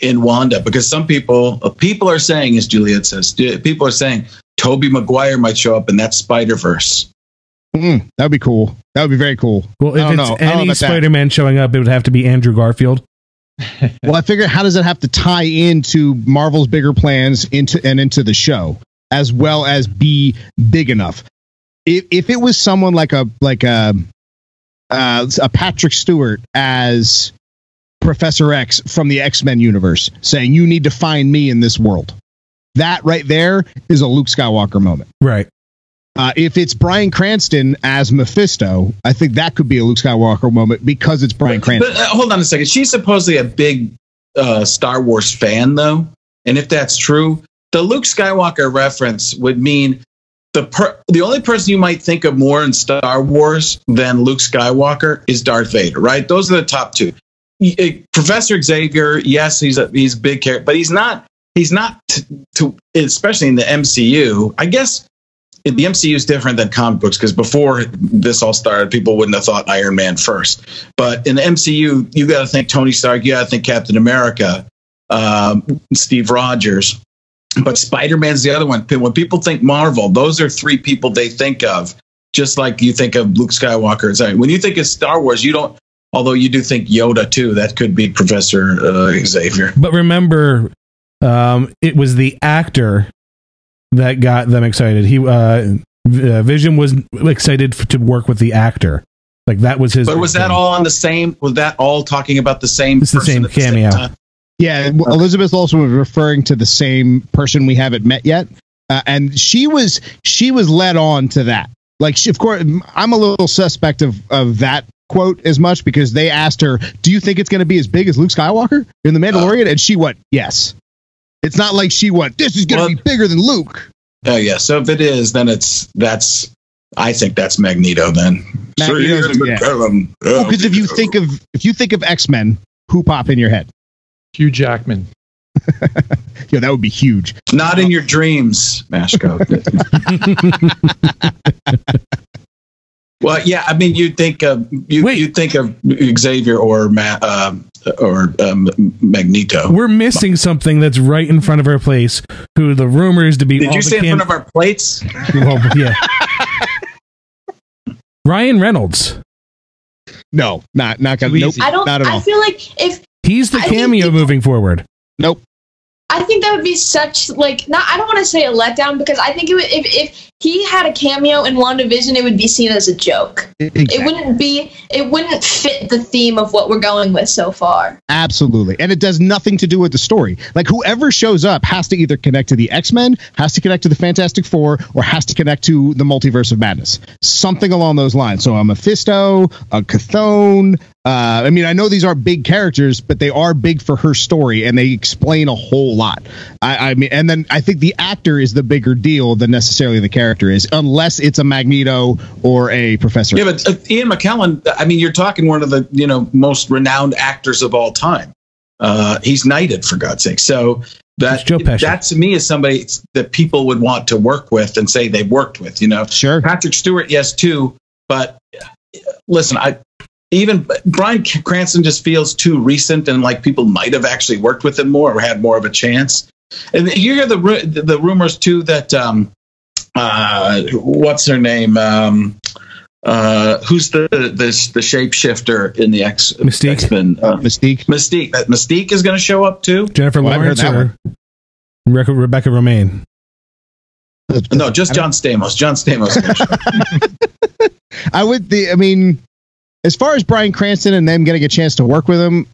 in Wanda? Because some people uh, people are saying, as Juliet says, people are saying Tobey Maguire might show up in that Spider Verse. Mm, that would be cool. That would be very cool. well, if it's know. I don't know any. Spider-Man showing up, it would have to be Andrew Garfield. [laughs] Well, I figure how does it have to tie into Marvel's bigger plans into and into the show as well as be big enough? If if it was someone like a like a uh, a Patrick Stewart as Professor X from the X Men universe, saying you need to find me in this world, that right there is a Luke Skywalker moment. Right. Uh, if it's Bryan Cranston as Mephisto, I think that could be a Luke Skywalker moment because it's Bryan Cranston. But uh, hold on a second. She's supposedly a big uh, Star Wars fan, though, and if that's true, the Luke Skywalker reference would mean the per- the only person you might think of more in Star Wars than Luke Skywalker is Darth Vader, right? Those are the top two. Y- uh, Professor Xavier, yes, he's a he's big character, but he's not he's not t- to especially in the MCU. I guess the MCU is different than comic books because before this all started, people wouldn't have thought Iron Man first. But in the MCU, you got to think Tony Stark, you got to think Captain America, um, Steve Rogers. But Spider Man's the other one. When people think Marvel, those are three people they think of, just like you think of Luke Skywalker. When you think of Star Wars, you don't. Although you do think Yoda too, that could be Professor uh, Xavier. But remember, um, it was the actor that got them excited. He uh, uh, Vision was excited f- to work with the actor. Like that was his. But was that all on the same? Was that all talking about the same? It's the person same at same cameo. time? Yeah, well, Elizabeth also was referring to the same person we haven't met yet, uh, and she was she was led on to that. Like, she, of course, I'm a little suspect of of that quote as much because they asked her, "Do you think it's going to be as big as Luke Skywalker in the Mandalorian?" and she went, "Yes." It's not like she went, "This is going to Well- be bigger than Luke." Oh yeah. So if it is, then it's that's. I think that's Magneto. Then. Magneto's- Sir Ian yeah. McKellen. Well, because if you think of if you think of X Men, who pop in your head? Hugh Jackman. [laughs] Yeah, that would be huge. not in your dreams, Mashko. [laughs] well, yeah. I mean, you think of you Wait. you think of Xavier or Ma, um, or um, Magneto. We're missing something that's right in front of our place. Who the rumors to be? Did all you the say in front of our plates? [laughs] Well, yeah. Ryan Reynolds. No, not not gonna. Too Nope. I don't. not at I feel like if He's the I cameo people- moving forward. Nope. I think that would be such like not. I don't want to say a letdown because I think it would, if if he had a cameo in WandaVision, it would be seen as a joke. Exactly. It wouldn't be. It wouldn't fit the theme of what we're going with so far. Absolutely. And it does nothing to do with the story. Like whoever shows up has to either connect to the X-Men, has to connect to the Fantastic Four, or has to connect to the multiverse of madness. Something along those lines. So a Mephisto, a Chthon. Uh, I mean, I know these are big characters, but they are big for her story, and they explain a whole lot. I, I mean, and then I think the actor is the bigger deal than necessarily the character is, unless it's a Magneto or a Professor. Yeah, but uh, Ian McKellen, I mean, you're talking one of the you know most renowned actors of all time. Uh, he's knighted for God's sake. So that Joe that to me is somebody that people would want to work with and say they've worked with. You know, Sure. Patrick Stewart, yes, too. But uh, listen, I even Bryan Cranston just feels too recent, and like people might have actually worked with him more or had more of a chance. And you hear the the rumors too that um, uh, what's her name? Um, uh, who's the the the shapeshifter in the X Mystique. X-Men? Uh, Mystique. Mystique. That Mystique is going to show up too. Jennifer Well, Lawrence or Rebecca, Rebecca Romijn. No, just John Stamos. John Stamos. show up. [laughs] I would. The, I mean, as far as Bryan Cranston and them getting a chance to work with him,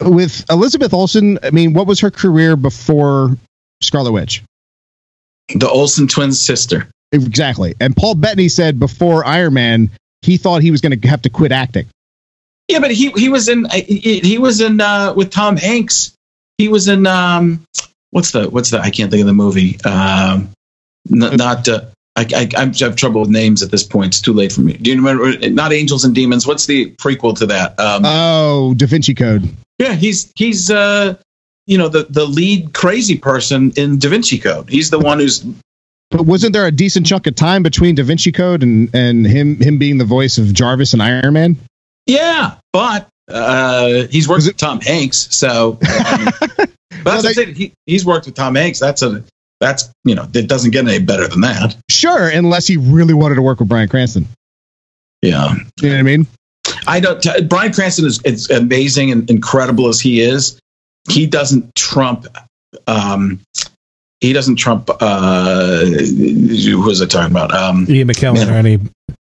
with Elizabeth Olsen. I mean, what was her career before Scarlet Witch? The Olsen twins' sister. Exactly. And Paul Bettany said before Iron Man, he thought he was going to have to quit acting. Yeah, but he he was in he, was in uh, with Tom Hanks. He was in um what's the what's the I can't think of the movie. Um, n- not uh, I, I I have trouble with names at this point. It's too late for me. Do you remember? Not Angels and Demons. What's the prequel to that? Um, Oh, Da Vinci Code. yeah, he's he's uh you know the the lead crazy person in Da Vinci Code. He's the one who's But wasn't there a decent chunk of time between Da Vinci Code and, and him him being the voice of Jarvis and Iron Man? yeah, but uh, he's worked it- with Tom Hanks, so. um, [laughs] but Well, they- I'm saying. He, he's worked with Tom Hanks. That's a that's you know it doesn't get any better than that. Sure, unless he really wanted to work with Bryan Cranston. Yeah, You know what I mean? I don't. T- Bryan Cranston is it's amazing and incredible as he is. He doesn't trump. Um, he doesn't trump. Uh, who was I talking about? Um, Ian McKellen Yeah. or any.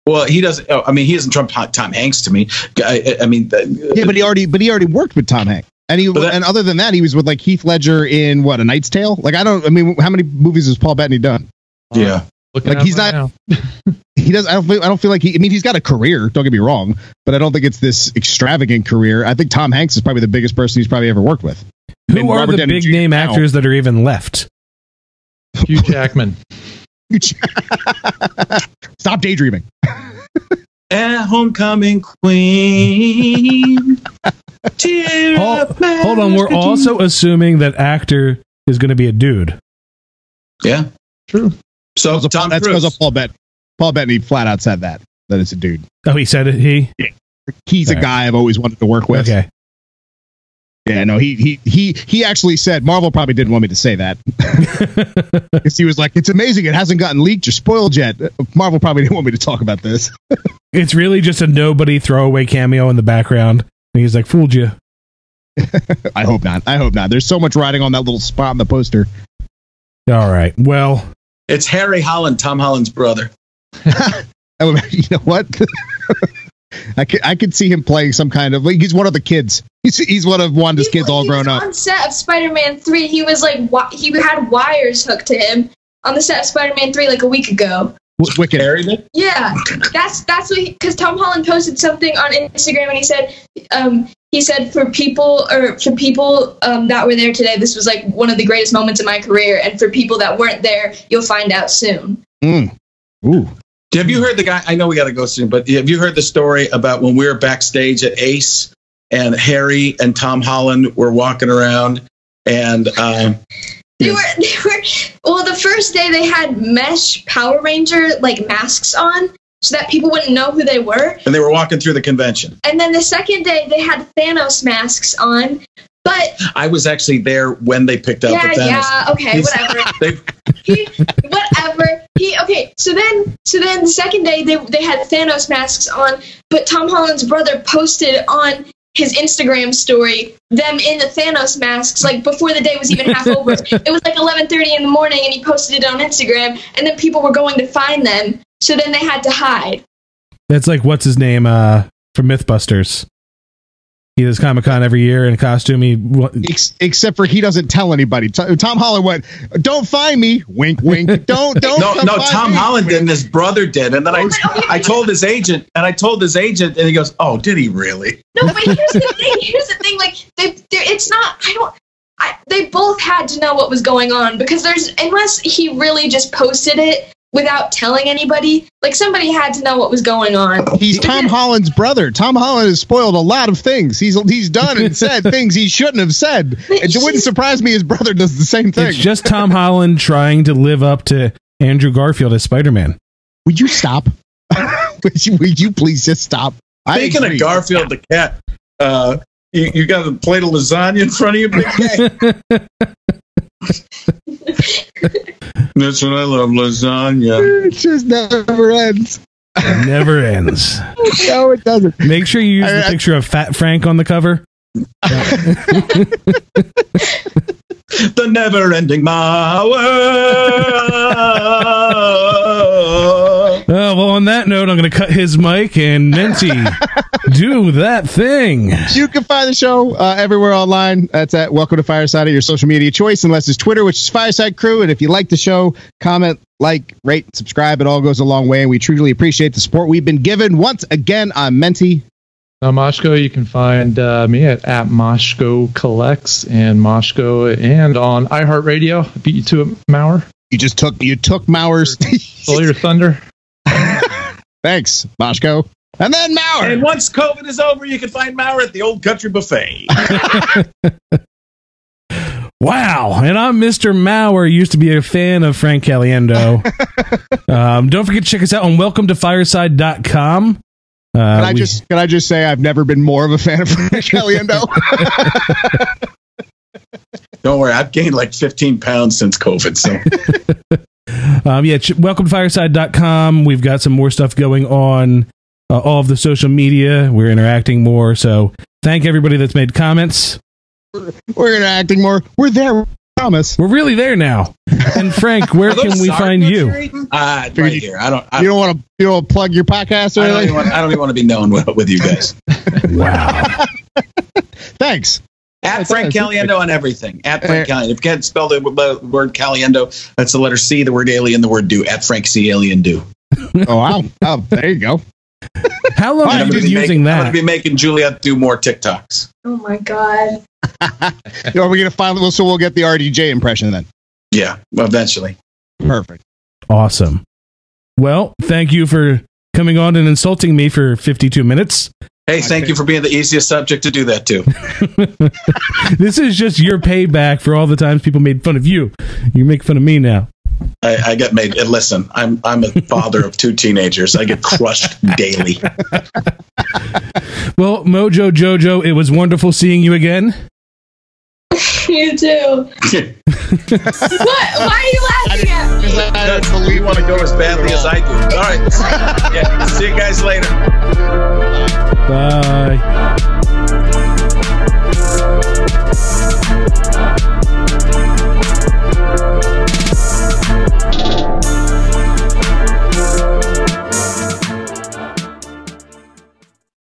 well, he doesn't. oh, I mean, he doesn't trump Tom Hanks to me. I, I- I mean, Yeah, but he already but he already worked with Tom Hanks. And he that- and other than that, he was with like Heath Ledger in what a Knight's Tale. Like I don't. I mean, how many movies has Paul Bettany done? yeah. Looking Like, he's right not- [laughs] He does. I don't. Feel, I don't feel like he. I mean, he's got a career. Don't get me wrong, but I don't think it's this extravagant career. I think Tom Hanks is probably the biggest person he's probably ever worked with. Who And are Robert the Downey big Jr. name now. actors that are even left? Hugh Jackman. [laughs] Stop daydreaming. And homecoming queen. [laughs] Hold, hold on, we're also assuming that actor is going to be a dude. yeah. True. So That's Tom because of Paul Bet. Paul Bettany flat out said that that it's a dude. Oh, he said it. He yeah. He's a Right. guy I've always wanted to work with. okay. Yeah, no, he he he he actually said Marvel probably didn't want me to say that [laughs] because he was like, "It's amazing, it hasn't gotten leaked or spoiled yet." Marvel probably didn't want me to talk about this. [laughs] it's really just a nobody throwaway cameo in the background. And he's like, "Fooled you." [laughs] I hope not. I hope not. There's so much riding on that little spot in the poster. All right. Well, It's Harry Holland, Tom Holland's brother. [laughs] Oh, you know what? [laughs] I could I could see him playing some kind of like he's one of the kids. He's he's one of Wanda's He- kids all grown up. On set of Spider-Man Three, he was like he had wires hooked to him on the set of Spider-Man Three like a week ago. Wicked. Harry did? Yeah, that's that's what because Tom Holland posted something on Instagram and he said, um, he said for people or for people um, that were there today, this was like one of the greatest moments in my career, and for people that weren't there, you'll find out soon. Mm. Ooh. Have you heard the guy? I know we got to go soon, but have you heard the story about when we were backstage at Ace and Harry and Tom Holland were walking around and um, They were they were well the first day they had mesh Power Ranger like masks on so that people wouldn't know who they were. and they were walking through the convention. And then the second day they had Thanos masks on. But I was actually there when they picked up yeah, the Thanos. yeah, okay, He's- whatever. [laughs] They, he, whatever. He okay. So then, so then the second day they they had Thanos masks on, but Tom Holland's brother posted on his Instagram story, them in the Thanos masks, like before the day was even half over. [laughs] It was like 11:30 in the morning, and he posted it on Instagram, and then people were going to find them, so then they had to hide. That's like what's his name uh, from MythBusters. He does Comic Con every year in a costume. He what, Ex- except for he doesn't tell anybody. T- Tom Holland went, "Don't find me." Wink, wink. [laughs] Don't, don't. No, no. find Me." Tom Oh, Holland did, and his brother did, and then I, I told his agent, and I told his agent, and he goes, "Oh, did he really?" No, but here's the thing. Here's the thing. Like they, it's not. I don't. I, they both had to know what was going on because there's unless he really just posted it without telling anybody. Like somebody had to know what was going on. He's Tom Holland's brother. Tom Holland has spoiled a lot of things. He's he's done and [laughs] said things he shouldn't have said. It wouldn't surprise me his brother does the same thing. it's just Tom Holland trying to live up to Andrew Garfield as Spider Man. would you stop? [laughs] would, you, would you please just stop? I Speaking agree. of Garfield the cat, uh, you, you got a plate of lasagna in front of you, [laughs] big guy. That's what I love, lasagna. it just never ends. Never [laughs] ends. No, it doesn't. Make sure you use the I- I- picture of Fat Frank on the cover. [laughs] The never-ending Maurer. Uh, well, on that note, I'm going to cut his mic and Menti [laughs] do that thing. You can find the show uh, everywhere online. That's at Welcome to Fireside at your social media choice, unless it's Twitter, which is Fireside Crew. And if you like the show, comment, like, rate, subscribe. It all goes a long way, and we truly appreciate the support we've been given. Once again, I'm Menti. Now, Moshko, you can find uh, me at, at Moshko Collects and Moshko and on iHeartRadio. I beat you to it, Maurer. You just took you took Maurer's. Stole your thunder. Thanks, Moshko. And then Maurer. And once COVID is over, you can find Maurer at the Old Country Buffet. [laughs] Wow. And I'm Mr. Maurer. Used to be a fan of Frank Caliendo. [laughs] um, don't forget to check us out on welcome to fireside.com. Uh, Can I we- just can I just say I've never been more of a fan of Frank [laughs] Caliendo? Don't worry, I've gained like 15 pounds since COVID. So Um, yeah, ch- welcome to fireside.com. We've got some more stuff going on uh, all of the social media. We're interacting more. So thank everybody that's made comments. We're interacting more. We're there. Promise. We're really there now. And Frank, where [laughs] can we find you? Uh, right here. I don't. I, You don't want to you don't wanna plug your podcast or I don't, anything? even want, I don't even want to be known with, with you guys. Wow. [laughs] Thanks. At That's Frank nice. Caliendo on everything. At Frank Uh, Caliendo. If you can't spell the word Caliendo, that's the letter C, the word alien, the word do. At Frank C Alien Do. [laughs] Oh wow. Oh, there you go. How long And have you been using making, I'm going to be making Juliet do more TikToks. Oh my god. Are we gonna finally? So we'll get the RDJ impression then. Yeah, eventually. Perfect. Awesome. Well, thank you for coming on and insulting me for 52 minutes. Hey, thank you for being the easiest subject to do that to. [laughs] This is just your payback for all the times people made fun of you. You make fun of me now. I, I get made. And listen, I'm I'm a father of two teenagers. I get crushed daily. Well, Mojo Jojo, it was wonderful seeing you again. [laughs] You too. [laughs] what? Why are you laughing at me? That's you want to go as badly as I do. All right. Yeah. See you guys later. Bye.